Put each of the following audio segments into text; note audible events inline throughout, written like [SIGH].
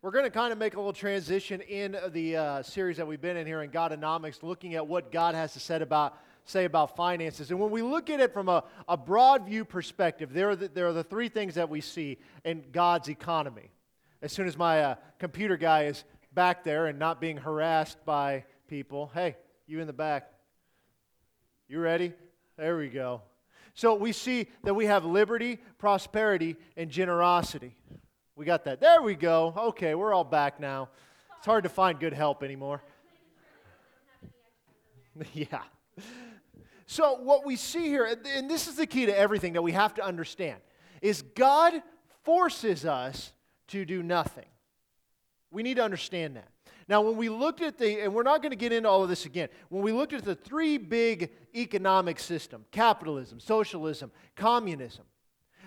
We're going to kind of make a little transition in the uh, series that we've been in here in Godonomics, looking at what God has to say about, say about finances. And when we look at it from a, a broad view perspective, there are, the, there are the three things that we see in God's economy. As soon as my uh, computer guy is back there and not being harassed by people, hey, you in the back, you ready? There we go. So we see that we have liberty, prosperity, and generosity. We got that. There we go. Okay, we're all back now. It's hard to find good help anymore. [LAUGHS] yeah. So, what we see here, and this is the key to everything that we have to understand, is God forces us to do nothing. We need to understand that. Now, when we looked at the, and we're not going to get into all of this again, when we looked at the three big economic system capitalism, socialism, communism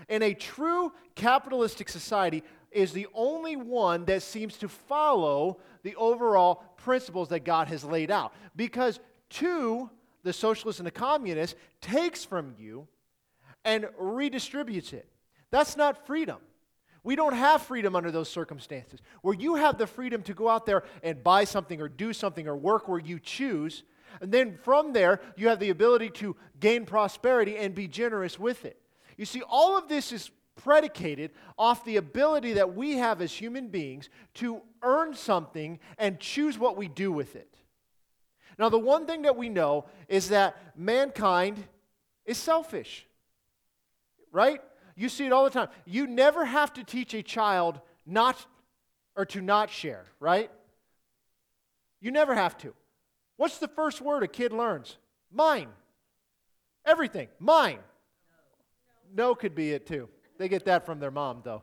in a true capitalistic society is the only one that seems to follow the overall principles that God has laid out. Because two, the socialist and the communist, takes from you and redistributes it. That's not freedom. We don't have freedom under those circumstances. Where you have the freedom to go out there and buy something or do something or work where you choose. And then from there, you have the ability to gain prosperity and be generous with it. You see, all of this is predicated off the ability that we have as human beings to earn something and choose what we do with it. Now, the one thing that we know is that mankind is selfish, right? You see it all the time. You never have to teach a child not or to not share, right? You never have to. What's the first word a kid learns? Mine. Everything. Mine. No, no could be it too. They get that from their mom, though.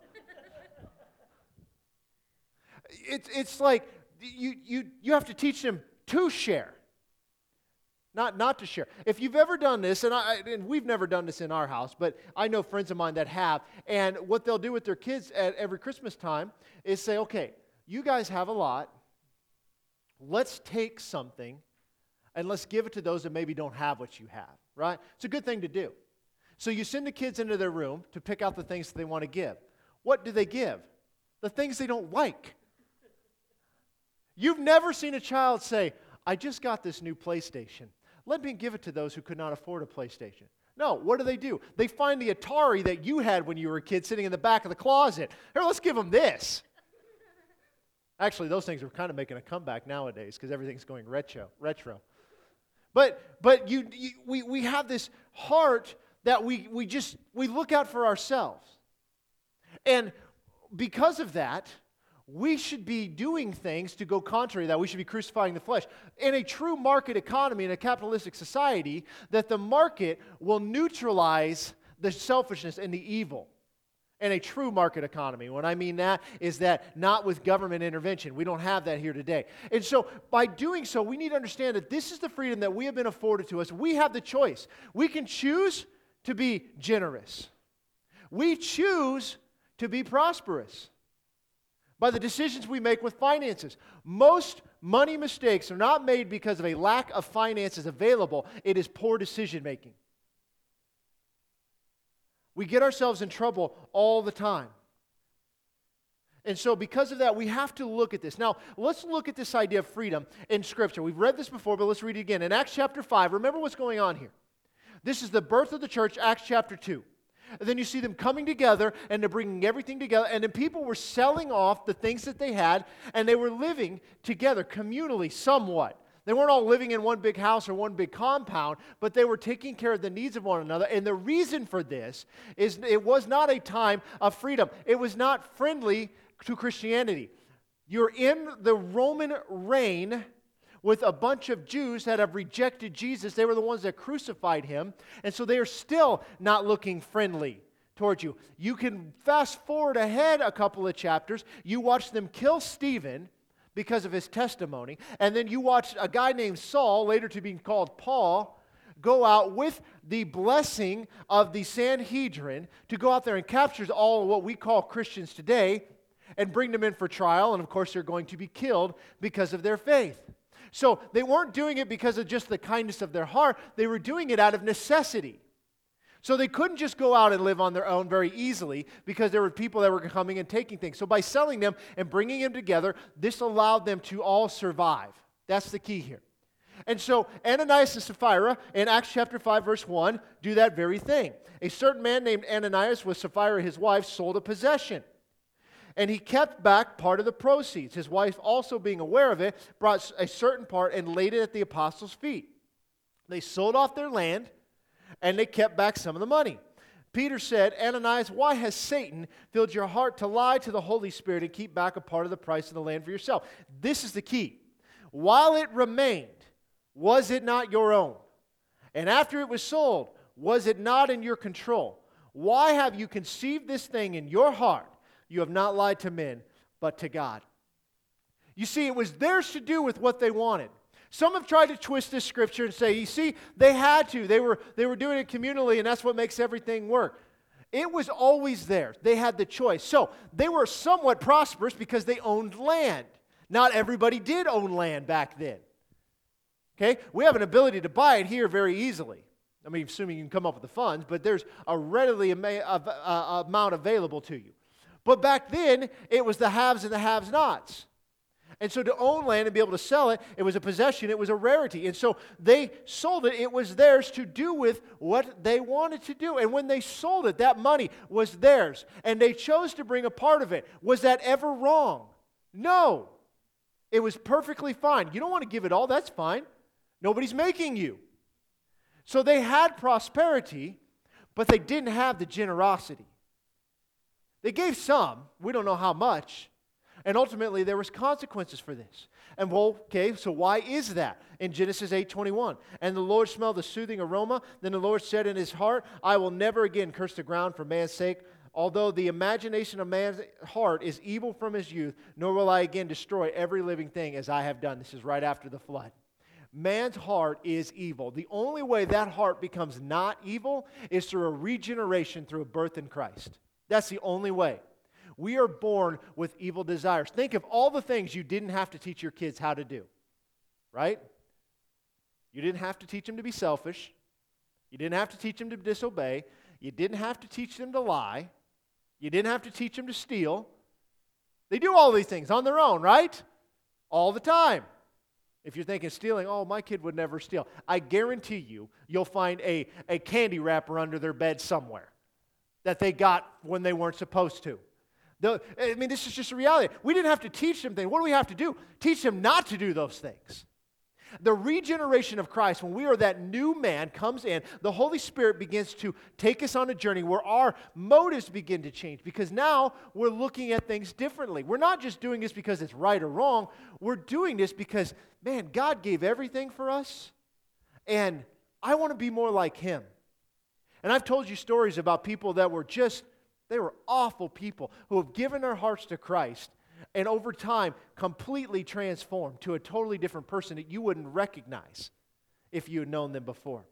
it's, it's like you, you, you have to teach them to share not, not to share. If you've ever done this, and, I, and we've never done this in our house, but I know friends of mine that have, and what they'll do with their kids at every Christmas time is say, okay, you guys have a lot. Let's take something and let's give it to those that maybe don't have what you have, right? It's a good thing to do. So you send the kids into their room to pick out the things that they want to give. What do they give? The things they don't like. You've never seen a child say, I just got this new PlayStation. Let me give it to those who could not afford a PlayStation. No, what do they do? They find the Atari that you had when you were a kid sitting in the back of the closet. Here, let's give them this. Actually, those things are kind of making a comeback nowadays because everything's going retro. retro. But, but you, you, we, we have this heart that we, we just we look out for ourselves. And because of that, we should be doing things to go contrary to that. We should be crucifying the flesh. In a true market economy, in a capitalistic society, that the market will neutralize the selfishness and the evil. In a true market economy. What I mean that is that not with government intervention. We don't have that here today. And so by doing so, we need to understand that this is the freedom that we have been afforded to us. We have the choice. We can choose to be generous. We choose to be prosperous by the decisions we make with finances. Most money mistakes are not made because of a lack of finances available, it is poor decision making. We get ourselves in trouble all the time. And so, because of that, we have to look at this. Now, let's look at this idea of freedom in Scripture. We've read this before, but let's read it again. In Acts chapter 5, remember what's going on here. This is the birth of the church, Acts chapter 2. And then you see them coming together and they're bringing everything together. And then people were selling off the things that they had and they were living together communally somewhat. They weren't all living in one big house or one big compound, but they were taking care of the needs of one another. And the reason for this is it was not a time of freedom, it was not friendly to Christianity. You're in the Roman reign with a bunch of Jews that have rejected Jesus. They were the ones that crucified him. And so they are still not looking friendly towards you. You can fast forward ahead a couple of chapters. You watch them kill Stephen because of his testimony. And then you watch a guy named Saul, later to be called Paul, go out with the blessing of the Sanhedrin to go out there and capture all of what we call Christians today and bring them in for trial. And of course, they're going to be killed because of their faith. So they weren't doing it because of just the kindness of their heart, they were doing it out of necessity. So they couldn't just go out and live on their own very easily because there were people that were coming and taking things. So by selling them and bringing them together, this allowed them to all survive. That's the key here. And so Ananias and Sapphira in Acts chapter 5, verse 1, do that very thing. A certain man named Ananias with Sapphira, his wife, sold a possession. And he kept back part of the proceeds. His wife, also being aware of it, brought a certain part and laid it at the apostles' feet. They sold off their land and they kept back some of the money. Peter said, Ananias, why has Satan filled your heart to lie to the Holy Spirit and keep back a part of the price of the land for yourself? This is the key. While it remained, was it not your own? And after it was sold, was it not in your control? Why have you conceived this thing in your heart? You have not lied to men, but to God. You see, it was theirs to do with what they wanted. Some have tried to twist this scripture and say, you see, they had to. They were, they were doing it communally, and that's what makes everything work. It was always there. They had the choice. So they were somewhat prosperous because they owned land. Not everybody did own land back then. Okay? We have an ability to buy it here very easily. I mean, assuming you can come up with the funds, but there's a readily ama- uh, amount available to you. But back then, it was the haves and the haves nots. And so to own land and be able to sell it, it was a possession, it was a rarity. And so they sold it, it was theirs to do with what they wanted to do. And when they sold it, that money was theirs. And they chose to bring a part of it. Was that ever wrong? No. It was perfectly fine. You don't want to give it all, that's fine. Nobody's making you. So they had prosperity, but they didn't have the generosity. They gave some, we don't know how much, and ultimately there was consequences for this. And well, okay, so why is that? In Genesis 8:21, and the Lord smelled the soothing aroma, then the Lord said in his heart, I will never again curse the ground for man's sake, although the imagination of man's heart is evil from his youth, nor will I again destroy every living thing as I have done. This is right after the flood. Man's heart is evil. The only way that heart becomes not evil is through a regeneration through a birth in Christ. That's the only way. We are born with evil desires. Think of all the things you didn't have to teach your kids how to do, right? You didn't have to teach them to be selfish. You didn't have to teach them to disobey. You didn't have to teach them to lie. You didn't have to teach them to steal. They do all these things on their own, right? All the time. If you're thinking stealing, oh, my kid would never steal. I guarantee you, you'll find a, a candy wrapper under their bed somewhere that they got when they weren't supposed to. The, I mean, this is just a reality. We didn't have to teach them things. What do we have to do? Teach them not to do those things. The regeneration of Christ, when we are that new man, comes in, the Holy Spirit begins to take us on a journey where our motives begin to change because now we're looking at things differently. We're not just doing this because it's right or wrong, we're doing this because, man, God gave everything for us, and I want to be more like Him. And I've told you stories about people that were just, they were awful people who have given their hearts to Christ and over time completely transformed to a totally different person that you wouldn't recognize if you had known them before.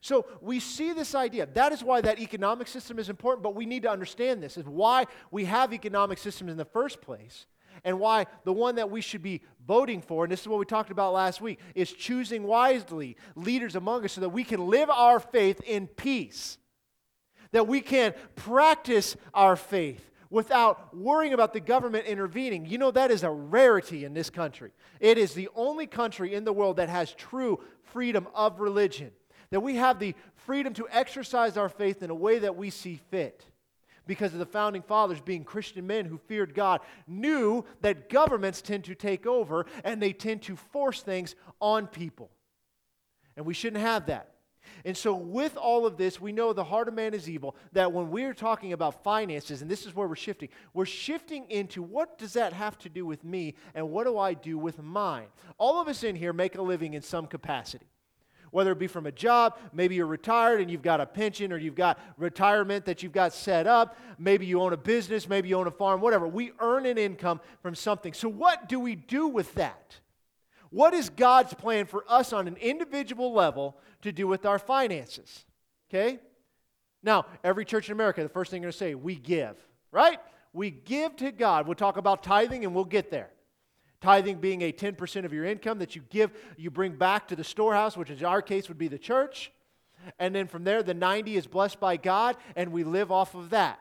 So we see this idea. That is why that economic system is important, but we need to understand this is why we have economic systems in the first place and why the one that we should be voting for, and this is what we talked about last week, is choosing wisely leaders among us so that we can live our faith in peace, that we can practice our faith without worrying about the government intervening. You know, that is a rarity in this country. It is the only country in the world that has true freedom of religion, that we have the freedom to exercise our faith in a way that we see fit because of the founding fathers being Christian men who feared God, knew that governments tend to take over and they tend to force things on people. And we shouldn't have that. And so, with all of this, we know the heart of man is evil. That when we're talking about finances, and this is where we're shifting, we're shifting into what does that have to do with me and what do I do with mine? All of us in here make a living in some capacity whether it be from a job, maybe you're retired and you've got a pension or you've got retirement that you've got set up, maybe you own a business, maybe you own a farm, whatever. We earn an income from something. So, what do we do with that? What is God's plan for us on an individual level to do with our finances? Okay? Now, every church in America, the first thing they're going to say, we give, right? We give to God. We'll talk about tithing and we'll get there. Tithing being a 10% of your income that you give, you bring back to the storehouse, which in our case would be the church. And then from there, the 90 is blessed by God, and we live off of that.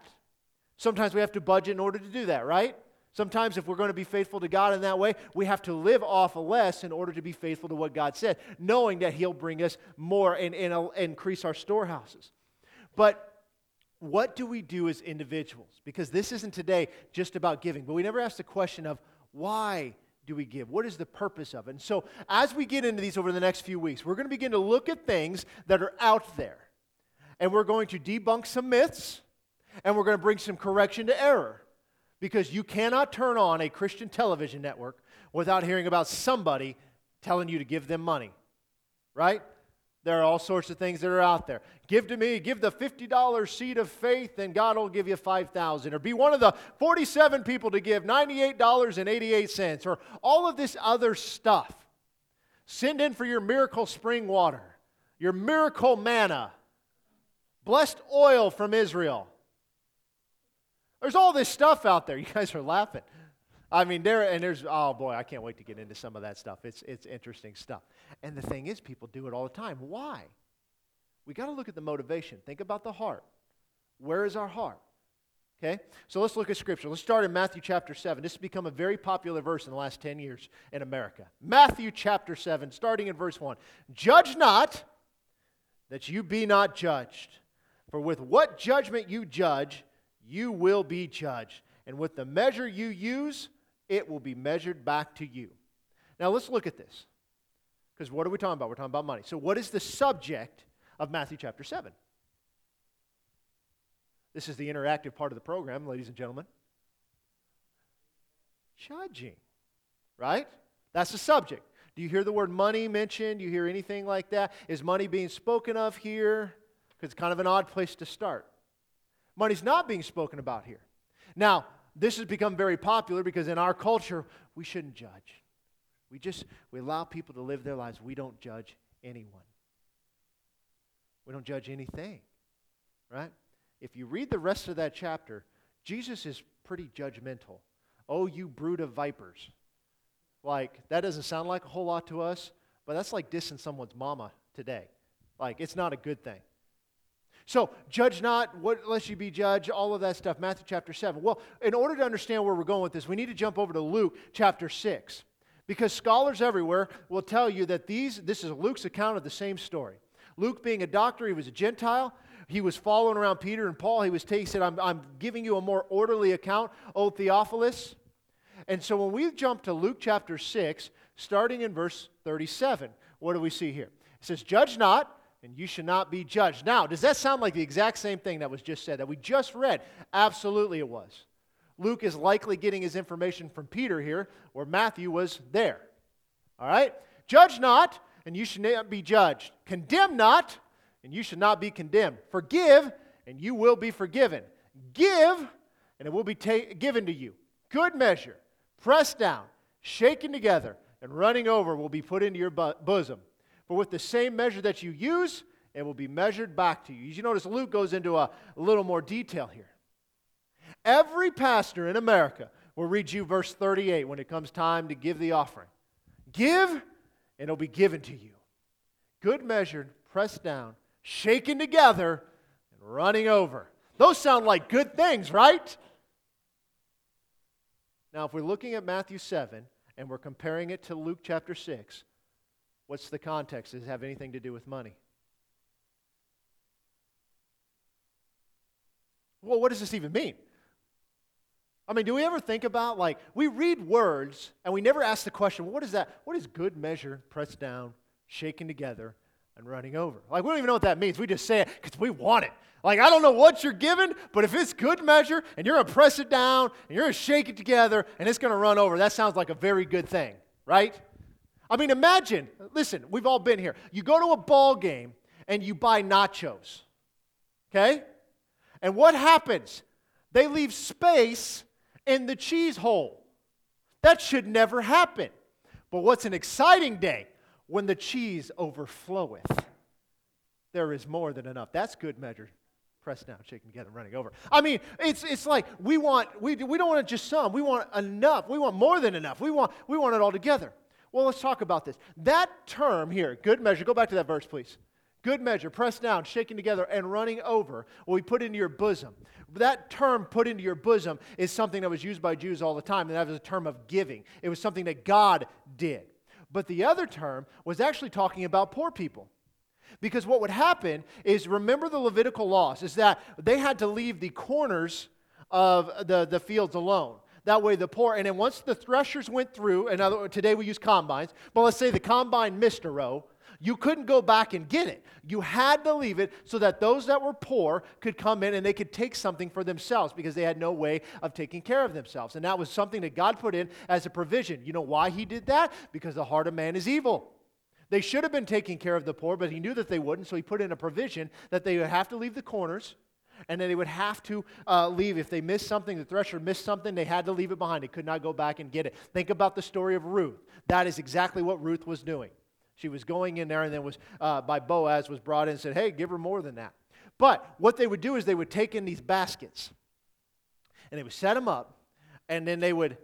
Sometimes we have to budget in order to do that, right? Sometimes, if we're going to be faithful to God in that way, we have to live off less in order to be faithful to what God said, knowing that He'll bring us more and, and uh, increase our storehouses. But what do we do as individuals? Because this isn't today just about giving, but we never ask the question of why do we give? What is the purpose of it? And so, as we get into these over the next few weeks, we're going to begin to look at things that are out there. And we're going to debunk some myths, and we're going to bring some correction to error. Because you cannot turn on a Christian television network without hearing about somebody telling you to give them money, right? There are all sorts of things that are out there. Give to me, give the $50 seed of faith, and God will give you 5000 Or be one of the 47 people to give $98.88, or all of this other stuff. Send in for your miracle spring water, your miracle manna, blessed oil from Israel. There's all this stuff out there. You guys are laughing. I mean, there and there's oh boy, I can't wait to get into some of that stuff. It's it's interesting stuff. And the thing is, people do it all the time. Why? We got to look at the motivation. Think about the heart. Where is our heart? Okay? So let's look at scripture. Let's start in Matthew chapter 7. This has become a very popular verse in the last 10 years in America. Matthew chapter 7, starting in verse 1. Judge not that you be not judged. For with what judgment you judge, you will be judged. And with the measure you use, it will be measured back to you. Now let's look at this. Because what are we talking about? We're talking about money. So, what is the subject of Matthew chapter 7? This is the interactive part of the program, ladies and gentlemen. Judging, right? That's the subject. Do you hear the word money mentioned? Do you hear anything like that? Is money being spoken of here? Because it's kind of an odd place to start. Money's not being spoken about here. Now, this has become very popular because in our culture, we shouldn't judge. We just we allow people to live their lives. We don't judge anyone. We don't judge anything. Right? If you read the rest of that chapter, Jesus is pretty judgmental. Oh, you brood of vipers. Like, that doesn't sound like a whole lot to us, but that's like dissing someone's mama today. Like, it's not a good thing. So, judge not, what lest you be judged, all of that stuff, Matthew chapter 7. Well, in order to understand where we're going with this, we need to jump over to Luke chapter 6. Because scholars everywhere will tell you that these, this is Luke's account of the same story. Luke, being a doctor, he was a Gentile. He was following around Peter and Paul. He was he said, I'm, I'm giving you a more orderly account, O Theophilus. And so when we jump to Luke chapter 6, starting in verse 37, what do we see here? It says, Judge not and you should not be judged. Now, does that sound like the exact same thing that was just said, that we just read? Absolutely, it was. Luke is likely getting his information from Peter here, where Matthew was there. All right? Judge not, and you should not be judged. Condemn not, and you should not be condemned. Forgive, and you will be forgiven. Give, and it will be ta- given to you. Good measure, pressed down, shaken together, and running over will be put into your bosom. For with the same measure that you use, it will be measured back to you. You notice Luke goes into a, a little more detail here. Every pastor in America will read you verse 38 when it comes time to give the offering. Give, and it'll be given to you. Good measured, pressed down, shaken together, and running over. Those sound like good things, right? Now, if we're looking at Matthew 7 and we're comparing it to Luke chapter 6, What's the context? Does it have anything to do with money? Well, what does this even mean? I mean, do we ever think about, like, we read words and we never ask the question, well, what is that? What is good measure, pressed down, shaken together, and running over? Like, we don't even know what that means. We just say it because we want it. Like, I don't know what you're given, but if it's good measure and you're going to press it down and you're going to shake it together and it's going to run over, that sounds like a very good thing, right? I mean, imagine, listen, we've all been here. You go to a ball game and you buy nachos, okay? And what happens? They leave space in the cheese hole. That should never happen. But what's an exciting day? When the cheese overfloweth. There is more than enough. That's good measure. Press down, shaken together, running over. I mean, it's, it's like we want, we, we don't want just some. We want enough. We want more than enough. We want, we want it all together. Well, let's talk about this. That term here, good measure, go back to that verse, please. Good measure, pressed down, shaken together, and running over, will be put into your bosom. That term, put into your bosom, is something that was used by Jews all the time, and that was a term of giving. It was something that God did. But the other term was actually talking about poor people. Because what would happen is, remember the Levitical laws, is that they had to leave the corners of the, the fields alone. That way, the poor, and then once the threshers went through, and today we use combines, but let's say the combine missed a row, you couldn't go back and get it. You had to leave it so that those that were poor could come in and they could take something for themselves because they had no way of taking care of themselves. And that was something that God put in as a provision. You know why He did that? Because the heart of man is evil. They should have been taking care of the poor, but He knew that they wouldn't, so He put in a provision that they would have to leave the corners and then they would have to uh, leave. If they missed something, the thresher missed something, they had to leave it behind. They could not go back and get it. Think about the story of Ruth. That is exactly what Ruth was doing. She was going in there and then was, uh, by Boaz, was brought in and said, hey, give her more than that. But what they would do is they would take in these baskets and they would set them up and then they would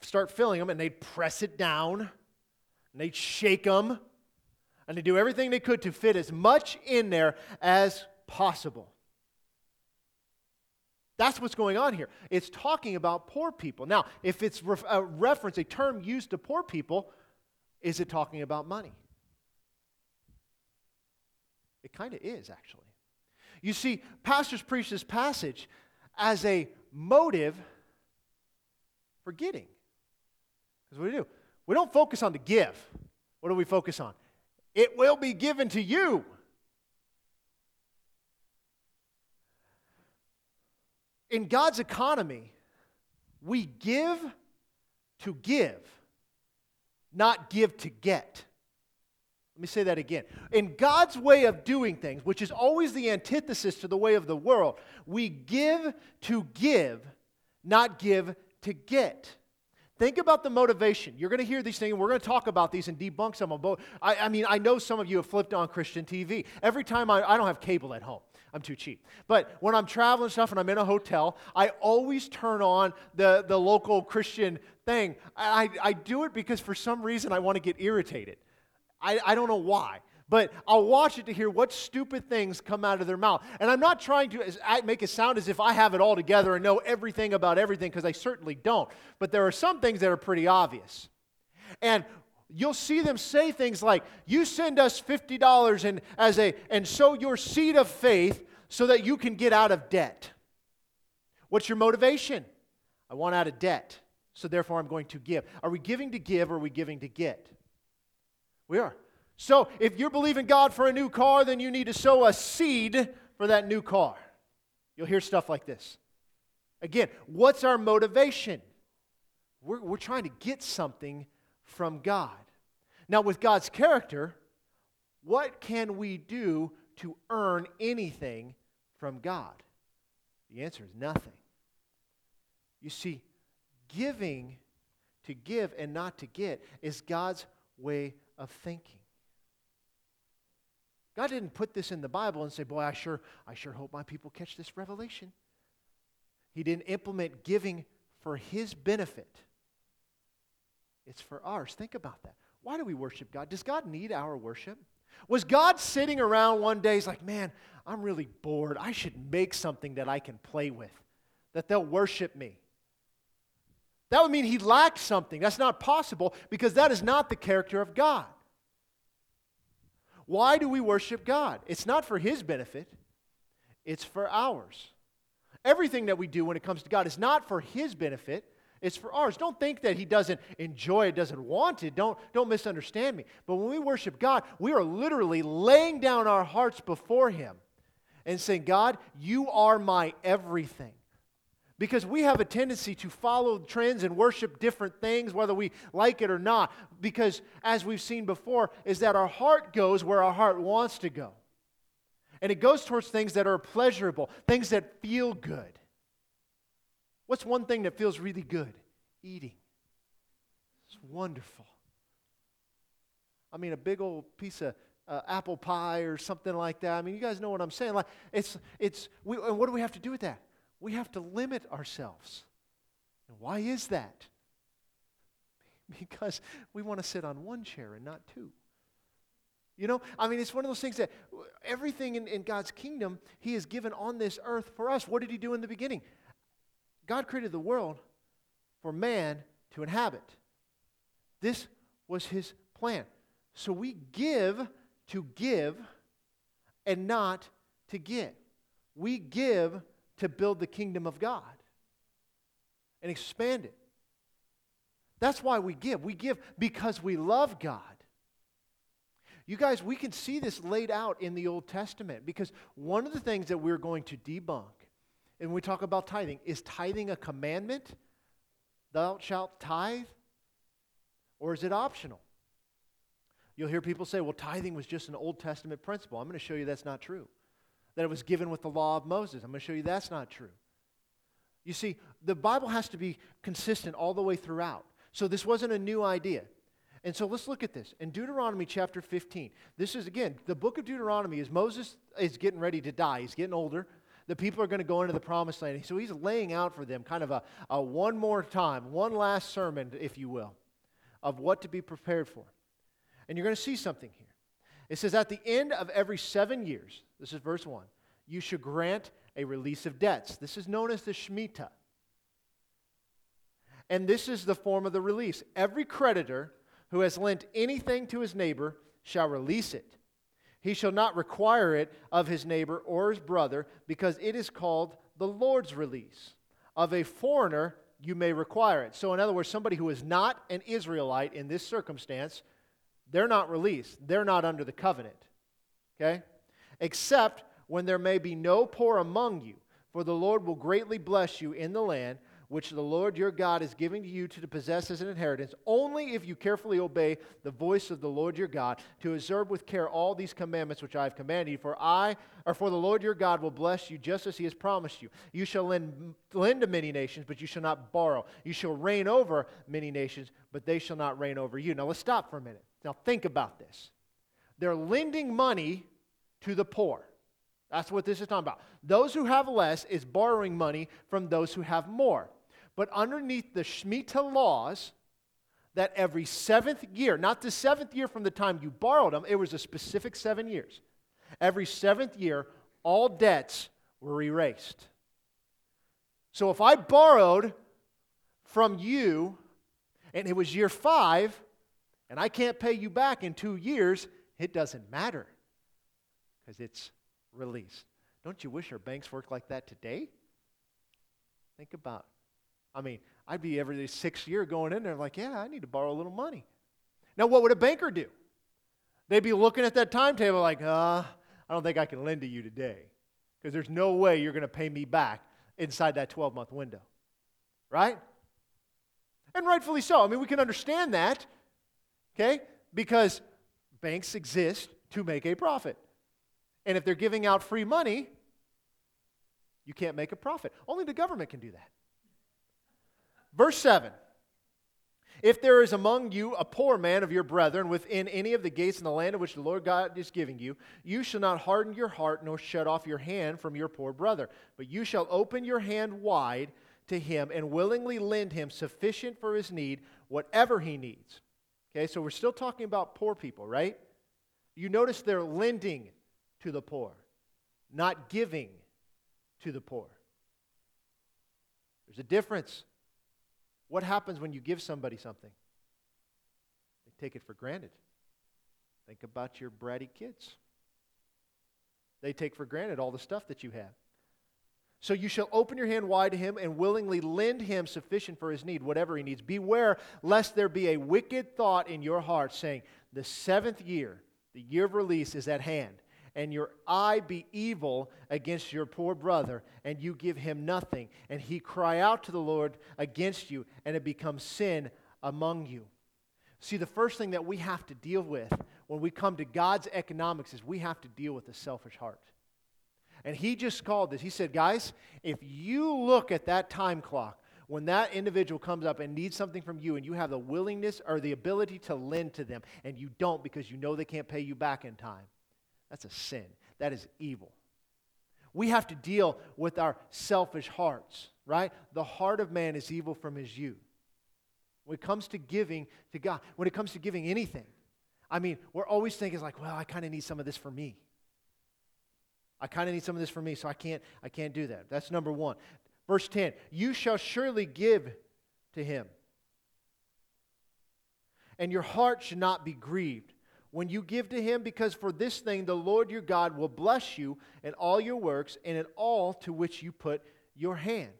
start filling them and they'd press it down and they'd shake them and they'd do everything they could to fit as much in there as possible. That's what's going on here. It's talking about poor people. Now, if it's a reference, a term used to poor people, is it talking about money? It kind of is, actually. You see, pastors preach this passage as a motive for getting. Because what do we do? We don't focus on the give. What do we focus on? It will be given to you. In God's economy, we give to give not give to get. Let me say that again. In God's way of doing things, which is always the antithesis to the way of the world, we give to give, not give to get. Think about the motivation. You're going to hear these things. and We're going to talk about these and debunk some of them. I, I mean, I know some of you have flipped on Christian TV. Every time I, I don't have cable at home. I'm too cheap. But when I'm traveling stuff and I'm in a hotel, I always turn on the, the local Christian thing. I, I do it because for some reason I want to get irritated. I, I don't know why. But I'll watch it to hear what stupid things come out of their mouth. And I'm not trying to make it sound as if I have it all together and know everything about everything, because I certainly don't. But there are some things that are pretty obvious. And you'll see them say things like, You send us $50 and, as a, and sow your seed of faith so that you can get out of debt. What's your motivation? I want out of debt so therefore I'm going to give. Are we giving to give or are we giving to get? We are. So if you're believing God for a new car, then you need to sow a seed for that new car. You'll hear stuff like this. Again, what's our motivation? We're, we're trying to get something from God. Now, with God's character, what can we do to earn anything from God? The answer is nothing. You see, Giving to give and not to get is God's way of thinking. God didn't put this in the Bible and say, Boy, I sure, I sure hope my people catch this revelation. He didn't implement giving for his benefit. It's for ours. Think about that. Why do we worship God? Does God need our worship? Was God sitting around one day, he's like, man, I'm really bored. I should make something that I can play with, that they'll worship me. That would mean he lacked something. That's not possible because that is not the character of God. Why do we worship God? It's not for his benefit, it's for ours. Everything that we do when it comes to God is not for his benefit, it's for ours. Don't think that he doesn't enjoy it, doesn't want it. Don't, don't misunderstand me. But when we worship God, we are literally laying down our hearts before him and saying, God, you are my everything. Because we have a tendency to follow trends and worship different things, whether we like it or not. Because, as we've seen before, is that our heart goes where our heart wants to go. And it goes towards things that are pleasurable, things that feel good. What's one thing that feels really good? Eating. It's wonderful. I mean, a big old piece of uh, apple pie or something like that. I mean, you guys know what I'm saying. Like, it's, it's, we, and what do we have to do with that? we have to limit ourselves. And why is that? [LAUGHS] Because we want to sit on one chair and not two. You know, I mean, it's one of those things that everything in, in God's kingdom, He has given on this earth for us. What did He do in the beginning? God created the world for man to inhabit. This was His plan. So we give to give and not to get. We give to build the kingdom of God and expand it. That's why we give. We give because we love God. You guys, we can see this laid out in the Old Testament because one of the things that we're going to debunk, and we talk about tithing, is tithing a commandment? Thou shalt tithe? Or is it optional? You'll hear people say, well, tithing was just an Old Testament principle. I'm going to show you that's not true. That it was given with the law of Moses. I'm going to show you that's not true. You see, the Bible has to be consistent all the way throughout. So this wasn't a new idea. And so let's look at this. In Deuteronomy chapter 15, this is again, the book of Deuteronomy is Moses is getting ready to die. He's getting older. The people are going to go into the promised land. So he's laying out for them kind of a, a one more time, one last sermon, if you will, of what to be prepared for. And you're going to see something here. It says, At the end of every seven years, this is verse 1, you should grant a release of debts. This is known as the Shemitah. And this is the form of the release. Every creditor who has lent anything to his neighbor shall release it. He shall not require it of his neighbor or his brother, because it is called the Lord's release. Of a foreigner, you may require it. So, in other words, somebody who is not an Israelite in this circumstance, they're not released. They're not under the covenant. Okay? Except when there may be no poor among you, for the Lord will greatly bless you in the land which the Lord your God is giving to you to possess as an inheritance, only if you carefully obey the voice of the Lord your God, to observe with care all these commandments which I have commanded you. For I, or for the Lord your God, will bless you just as he has promised you. You shall lend, lend to many nations, but you shall not borrow. You shall reign over many nations, but they shall not reign over you. Now let's stop for a minute. Now think about this. They're lending money to the poor. That's what this is talking about. Those who have less is borrowing money from those who have more. But underneath the Shemitah laws, that every seventh year, not the seventh year from the time you borrowed them, it was a specific seven years. Every seventh year, all debts were erased. So if I borrowed from you and it was year five and I can't pay you back in two years, it doesn't matter because it's released. Don't you wish our banks worked like that today? Think about I mean, I'd be every sixth year going in there like, yeah, I need to borrow a little money. Now, what would a banker do? They'd be looking at that timetable like, uh, I don't think I can lend to you today because there's no way you're going to pay me back inside that 12 month window. Right? And rightfully so. I mean, we can understand that, okay? Because banks exist to make a profit. And if they're giving out free money, you can't make a profit. Only the government can do that. Verse 7 If there is among you a poor man of your brethren within any of the gates in the land of which the Lord God is giving you, you shall not harden your heart nor shut off your hand from your poor brother, but you shall open your hand wide to him and willingly lend him sufficient for his need, whatever he needs. Okay, so we're still talking about poor people, right? You notice they're lending to the poor, not giving to the poor. There's a difference. What happens when you give somebody something? They take it for granted. Think about your bratty kids. They take for granted all the stuff that you have. So you shall open your hand wide to him and willingly lend him sufficient for his need, whatever he needs. Beware lest there be a wicked thought in your heart, saying, The seventh year, the year of release, is at hand and your eye be evil against your poor brother, and you give him nothing, and he cry out to the Lord against you, and it becomes sin among you. See, the first thing that we have to deal with when we come to God's economics is we have to deal with the selfish heart. And he just called this. He said, guys, if you look at that time clock, when that individual comes up and needs something from you and you have the willingness or the ability to lend to them and you don't because you know they can't pay you back in time, that's a sin. That is evil. We have to deal with our selfish hearts, right? The heart of man is evil from his youth. When it comes to giving to God, when it comes to giving anything, I mean, we're always thinking like, well, I kind of need some of this for me. I kind of need some of this for me, so I can't, I can't do that. That's number one. Verse 10 You shall surely give to him, and your heart should not be grieved when you give to him, because for this thing the Lord your God will bless you in all your works and in all to which you put your hand.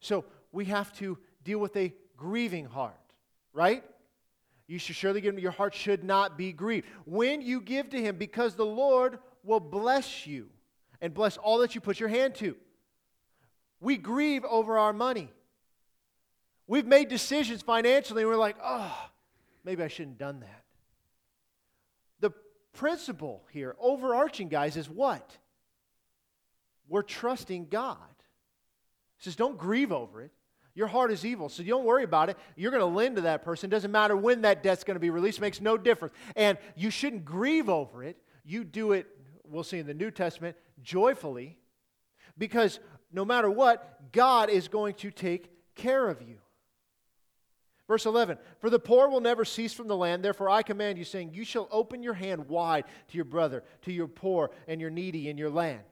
So we have to deal with a grieving heart, right? You should surely give him, your heart should not be grieved. When you give to him, because the Lord will bless you and bless all that you put your hand to. We grieve over our money. We've made decisions financially and we're like, oh, maybe I shouldn't have done that. The principle here, overarching, guys, is what? We're trusting God. He says, don't grieve over it. Your heart is evil, so don't worry about it. You're going to lend to that person. Doesn't matter when that debt's going to be released, makes no difference. And you shouldn't grieve over it. You do it, we'll see in the New Testament, joyfully, because no matter what, God is going to take care of you. Verse 11 For the poor will never cease from the land, therefore I command you, saying, You shall open your hand wide to your brother, to your poor and your needy in your land.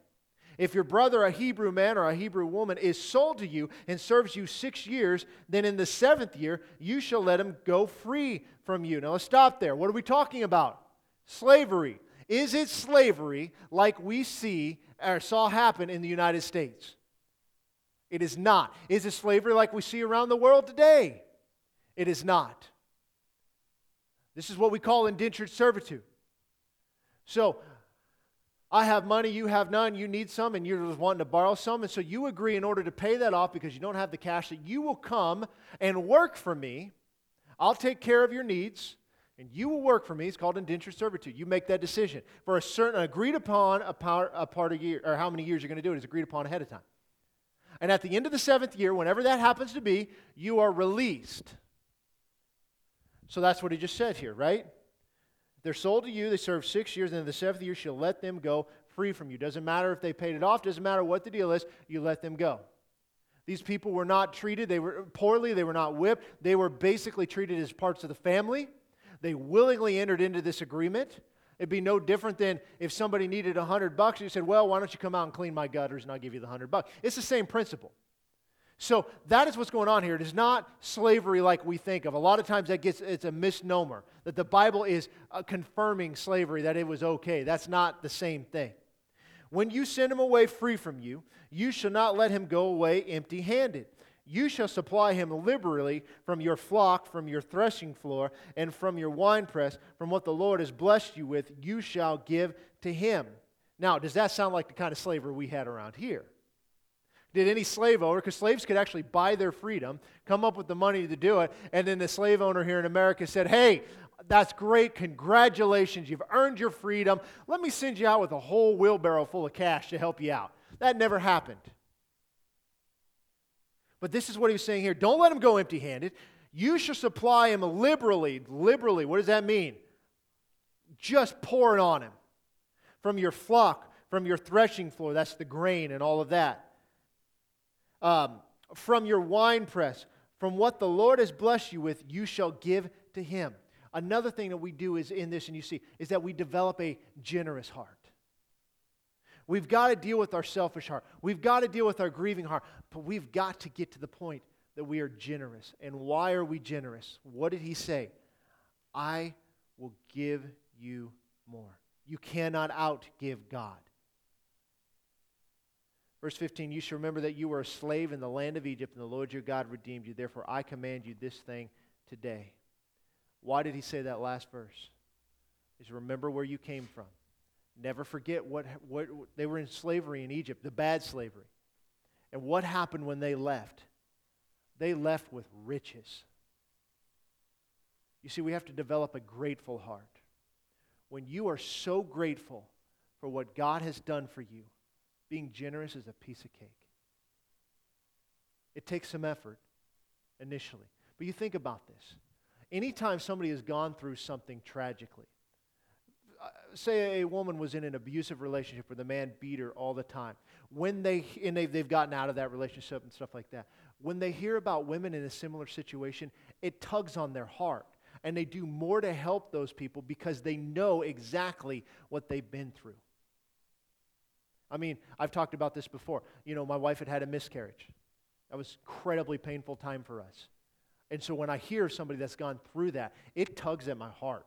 If your brother, a Hebrew man or a Hebrew woman, is sold to you and serves you six years, then in the seventh year you shall let him go free from you. Now let's stop there. What are we talking about? Slavery. Is it slavery like we see or saw happen in the United States? It is not. Is it slavery like we see around the world today? It is not. This is what we call indentured servitude. So, I have money, you have none, you need some, and you're just wanting to borrow some. And so you agree in order to pay that off because you don't have the cash that you will come and work for me. I'll take care of your needs, and you will work for me. It's called indentured servitude. You make that decision for a certain agreed upon a part, a part of year, or how many years you're going to do it is agreed upon ahead of time. And at the end of the seventh year, whenever that happens to be, you are released. So that's what he just said here, right? They're sold to you, they serve six years, and in the seventh year, she'll let them go free from you. Doesn't matter if they paid it off, doesn't matter what the deal is, you let them go. These people were not treated they were poorly, they were not whipped, they were basically treated as parts of the family. They willingly entered into this agreement. It'd be no different than if somebody needed a hundred bucks, and you said, Well, why don't you come out and clean my gutters and I'll give you the hundred bucks. It's the same principle. So that is what's going on here. It is not slavery like we think of. A lot of times that gets it's a misnomer that the Bible is uh, confirming slavery that it was okay. That's not the same thing. When you send him away free from you, you shall not let him go away empty-handed. You shall supply him liberally from your flock, from your threshing floor, and from your winepress, from what the Lord has blessed you with, you shall give to him. Now, does that sound like the kind of slavery we had around here? Did any slave owner, because slaves could actually buy their freedom, come up with the money to do it, and then the slave owner here in America said, Hey, that's great. Congratulations. You've earned your freedom. Let me send you out with a whole wheelbarrow full of cash to help you out. That never happened. But this is what he was saying here. Don't let him go empty handed. You shall supply him liberally. Liberally. What does that mean? Just pour it on him. From your flock, from your threshing floor. That's the grain and all of that um, from your winepress, from what the Lord has blessed you with, you shall give to him. Another thing that we do is in this, and you see, is that we develop a generous heart. We've got to deal with our selfish heart. We've got to deal with our grieving heart. But we've got to get to the point that we are generous. And why are we generous? What did he say? I will give you more. You cannot outgive God. Verse 15, you should remember that you were a slave in the land of Egypt, and the Lord your God redeemed you. Therefore, I command you this thing today. Why did he say that last verse? Is remember where you came from. Never forget what, what they were in slavery in Egypt, the bad slavery. And what happened when they left? They left with riches. You see, we have to develop a grateful heart. When you are so grateful for what God has done for you, being generous is a piece of cake. It takes some effort initially. But you think about this. Anytime somebody has gone through something tragically, uh, say a woman was in an abusive relationship where the man beat her all the time, when they, and they've, they've gotten out of that relationship and stuff like that, when they hear about women in a similar situation, it tugs on their heart. and they do more to help those people because they know exactly what they've been through. I mean, I've talked about this before. You know, my wife had had a miscarriage. That was incredibly painful time for us. And so when I hear somebody that's gone through that, it tugs at my heart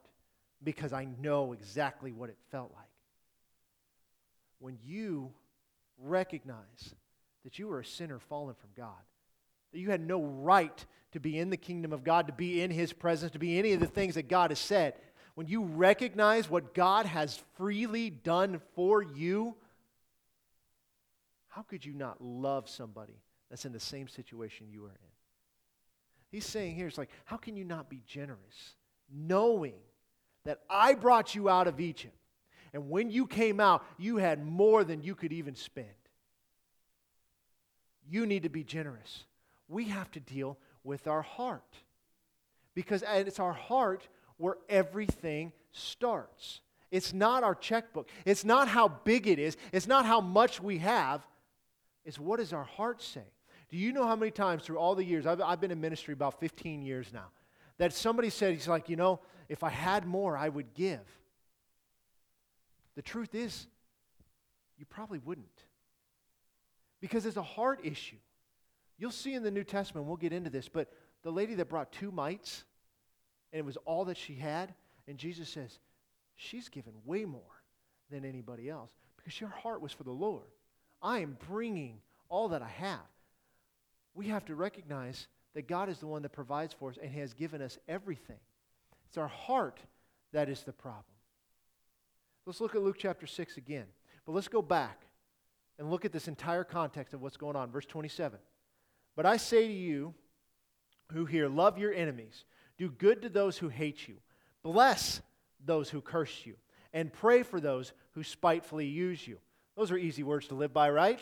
because I know exactly what it felt like. When you recognize that you were a sinner fallen from God, that you had no right to be in the kingdom of God, to be in His presence, to be any of the things that God has said, when you recognize what God has freely done for you, how could you not love somebody that's in the same situation you are in? He's saying here, it's like, how can you not be generous knowing that I brought you out of Egypt? And when you came out, you had more than you could even spend. You need to be generous. We have to deal with our heart because it's our heart where everything starts. It's not our checkbook. It's not how big it is. It's not how much we have. It's what does our heart say? Do you know how many times through all the years, I've, I've been in ministry about 15 years now, that somebody said, he's like, you know, if I had more, I would give. The truth is, you probably wouldn't. Because it's a heart issue. You'll see in the New Testament, we'll get into this, but the lady that brought two mites, and it was all that she had, and Jesus says, she's given way more than anybody else because your heart was for the Lord. I am bringing all that I have. We have to recognize that God is the one that provides for us and has given us everything. It's our heart that is the problem. Let's look at Luke chapter 6 again. But let's go back and look at this entire context of what's going on. Verse 27. But I say to you who hear, love your enemies, do good to those who hate you, bless those who curse you, and pray for those who spitefully use you. Those are easy words to live by, right?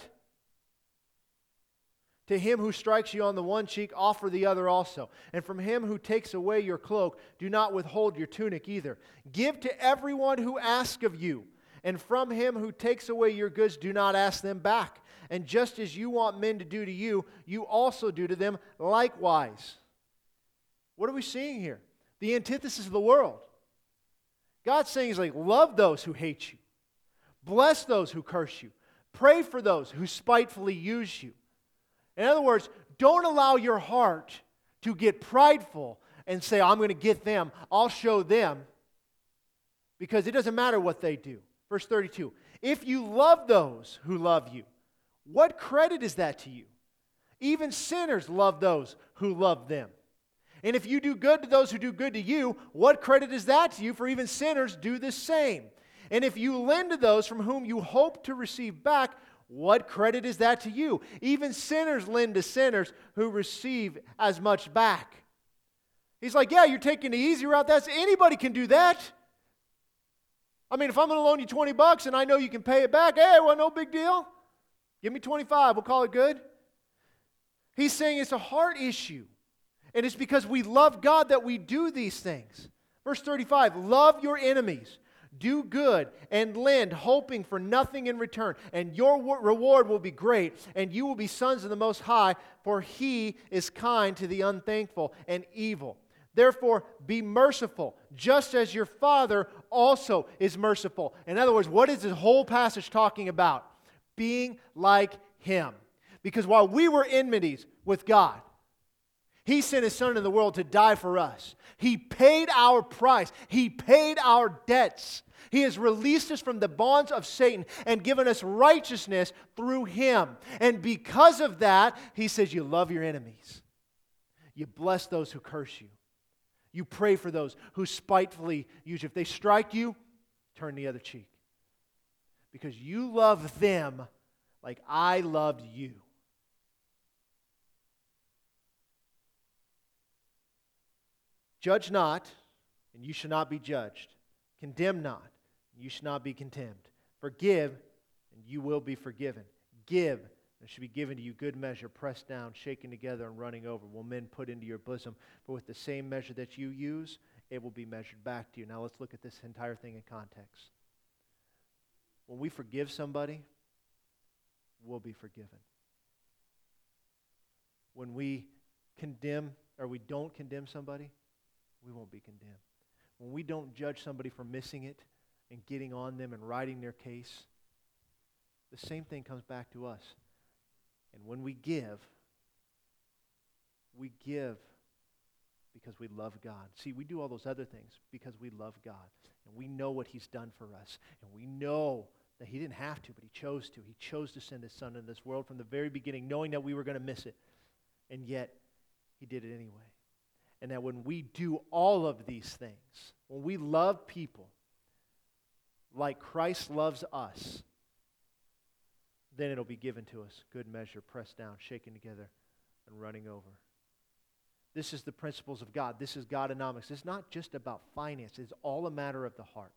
To him who strikes you on the one cheek, offer the other also. And from him who takes away your cloak, do not withhold your tunic either. Give to everyone who asks of you. And from him who takes away your goods, do not ask them back. And just as you want men to do to you, you also do to them likewise. What are we seeing here? The antithesis of the world. God's saying is like, love those who hate you, bless those who curse you, pray for those who spitefully use you. In other words, don't allow your heart to get prideful and say, I'm going to get them, I'll show them, because it doesn't matter what they do. Verse 32 If you love those who love you, what credit is that to you? Even sinners love those who love them. And if you do good to those who do good to you, what credit is that to you? For even sinners do the same. And if you lend to those from whom you hope to receive back, what credit is that to you? Even sinners lend to sinners who receive as much back. He's like, Yeah, you're taking the easy route. That's anybody can do that. I mean, if I'm going to loan you 20 bucks and I know you can pay it back, hey, well, no big deal. Give me 25. We'll call it good. He's saying it's a heart issue. And it's because we love God that we do these things. Verse 35 Love your enemies, do good, and lend, hoping for nothing in return. And your reward will be great, and you will be sons of the Most High, for He is kind to the unthankful and evil. Therefore, be merciful, just as your Father also is merciful. In other words, what is this whole passage talking about? Being like Him. Because while we were enmities with God, He sent His Son into the world to die for us. He paid our price, He paid our debts. He has released us from the bonds of Satan and given us righteousness through Him. And because of that, He says, You love your enemies, you bless those who curse you. You pray for those who spitefully use you. If they strike you, turn the other cheek. Because you love them like I loved you. Judge not, and you shall not be judged. Condemn not, and you shall not be condemned. Forgive, and you will be forgiven. Give, and it should be given to you good measure, pressed down, shaken together, and running over. Will men put into your bosom? For with the same measure that you use, it will be measured back to you. Now let's look at this entire thing in context. When we forgive somebody, we'll be forgiven. When we condemn or we don't condemn somebody, we won't be condemned. When we don't judge somebody for missing it and getting on them and writing their case, the same thing comes back to us. And when we give, we give because we love God. See, we do all those other things because we love God. And we know what He's done for us. And we know that He didn't have to, but He chose to. He chose to send His Son into this world from the very beginning, knowing that we were going to miss it. And yet, He did it anyway. And that when we do all of these things, when we love people like Christ loves us, then it'll be given to us. Good measure, pressed down, shaken together, and running over. This is the principles of God. This is Godonomics. It's not just about finance, it's all a matter of the heart.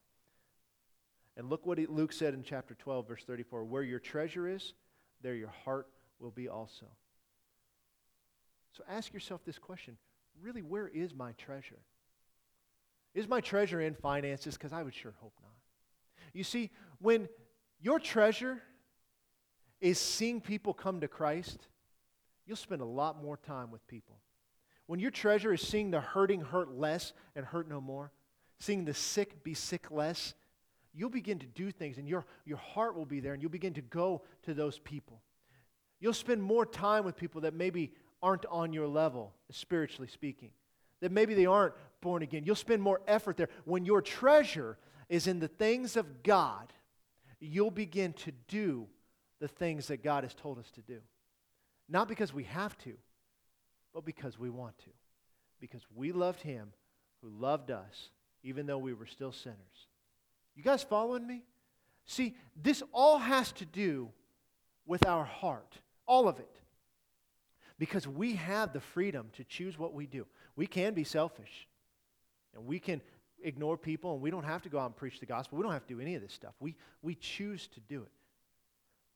And look what Luke said in chapter 12, verse 34 Where your treasure is, there your heart will be also. So ask yourself this question really, where is my treasure? Is my treasure in finances? Because I would sure hope not. You see, when your treasure is seeing people come to Christ, you'll spend a lot more time with people. When your treasure is seeing the hurting hurt less and hurt no more, seeing the sick be sick less, you'll begin to do things and your, your heart will be there and you'll begin to go to those people. You'll spend more time with people that maybe aren't on your level, spiritually speaking, that maybe they aren't born again. You'll spend more effort there. When your treasure is in the things of God, you'll begin to do the things that God has told us to do. Not because we have to, but because we want to. Because we loved him who loved us, even though we were still sinners. You guys following me? See, this all has to do with our heart, all of it. Because we have the freedom to choose what we do. We can be selfish, and we can ignore people, and we don't have to go out and preach the gospel. We don't have to do any of this stuff. We, we choose to do it.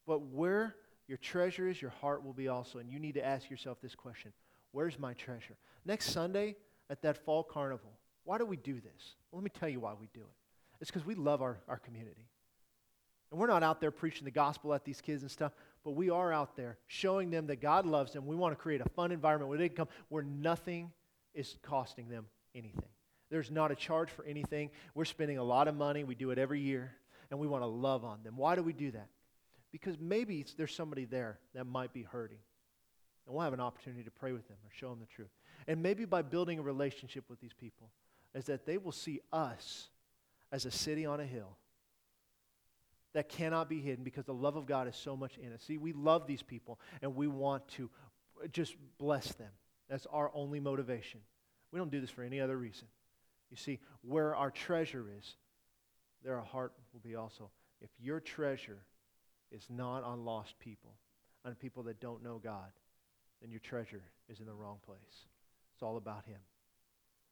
But where your treasure is, your heart will be also. And you need to ask yourself this question Where's my treasure? Next Sunday at that fall carnival, why do we do this? Well, let me tell you why we do it. It's because we love our, our community. And we're not out there preaching the gospel at these kids and stuff, but we are out there showing them that God loves them. We want to create a fun environment where they can come where nothing is costing them anything. There's not a charge for anything. We're spending a lot of money. We do it every year, and we want to love on them. Why do we do that? Because maybe there's somebody there that might be hurting. And we'll have an opportunity to pray with them or show them the truth. And maybe by building a relationship with these people, is that they will see us as a city on a hill that cannot be hidden because the love of God is so much in us. See, we love these people and we want to just bless them. That's our only motivation. We don't do this for any other reason. You see, where our treasure is, there our heart will be also. If your treasure is not on lost people, on people that don't know God, then your treasure is in the wrong place. It's all about Him.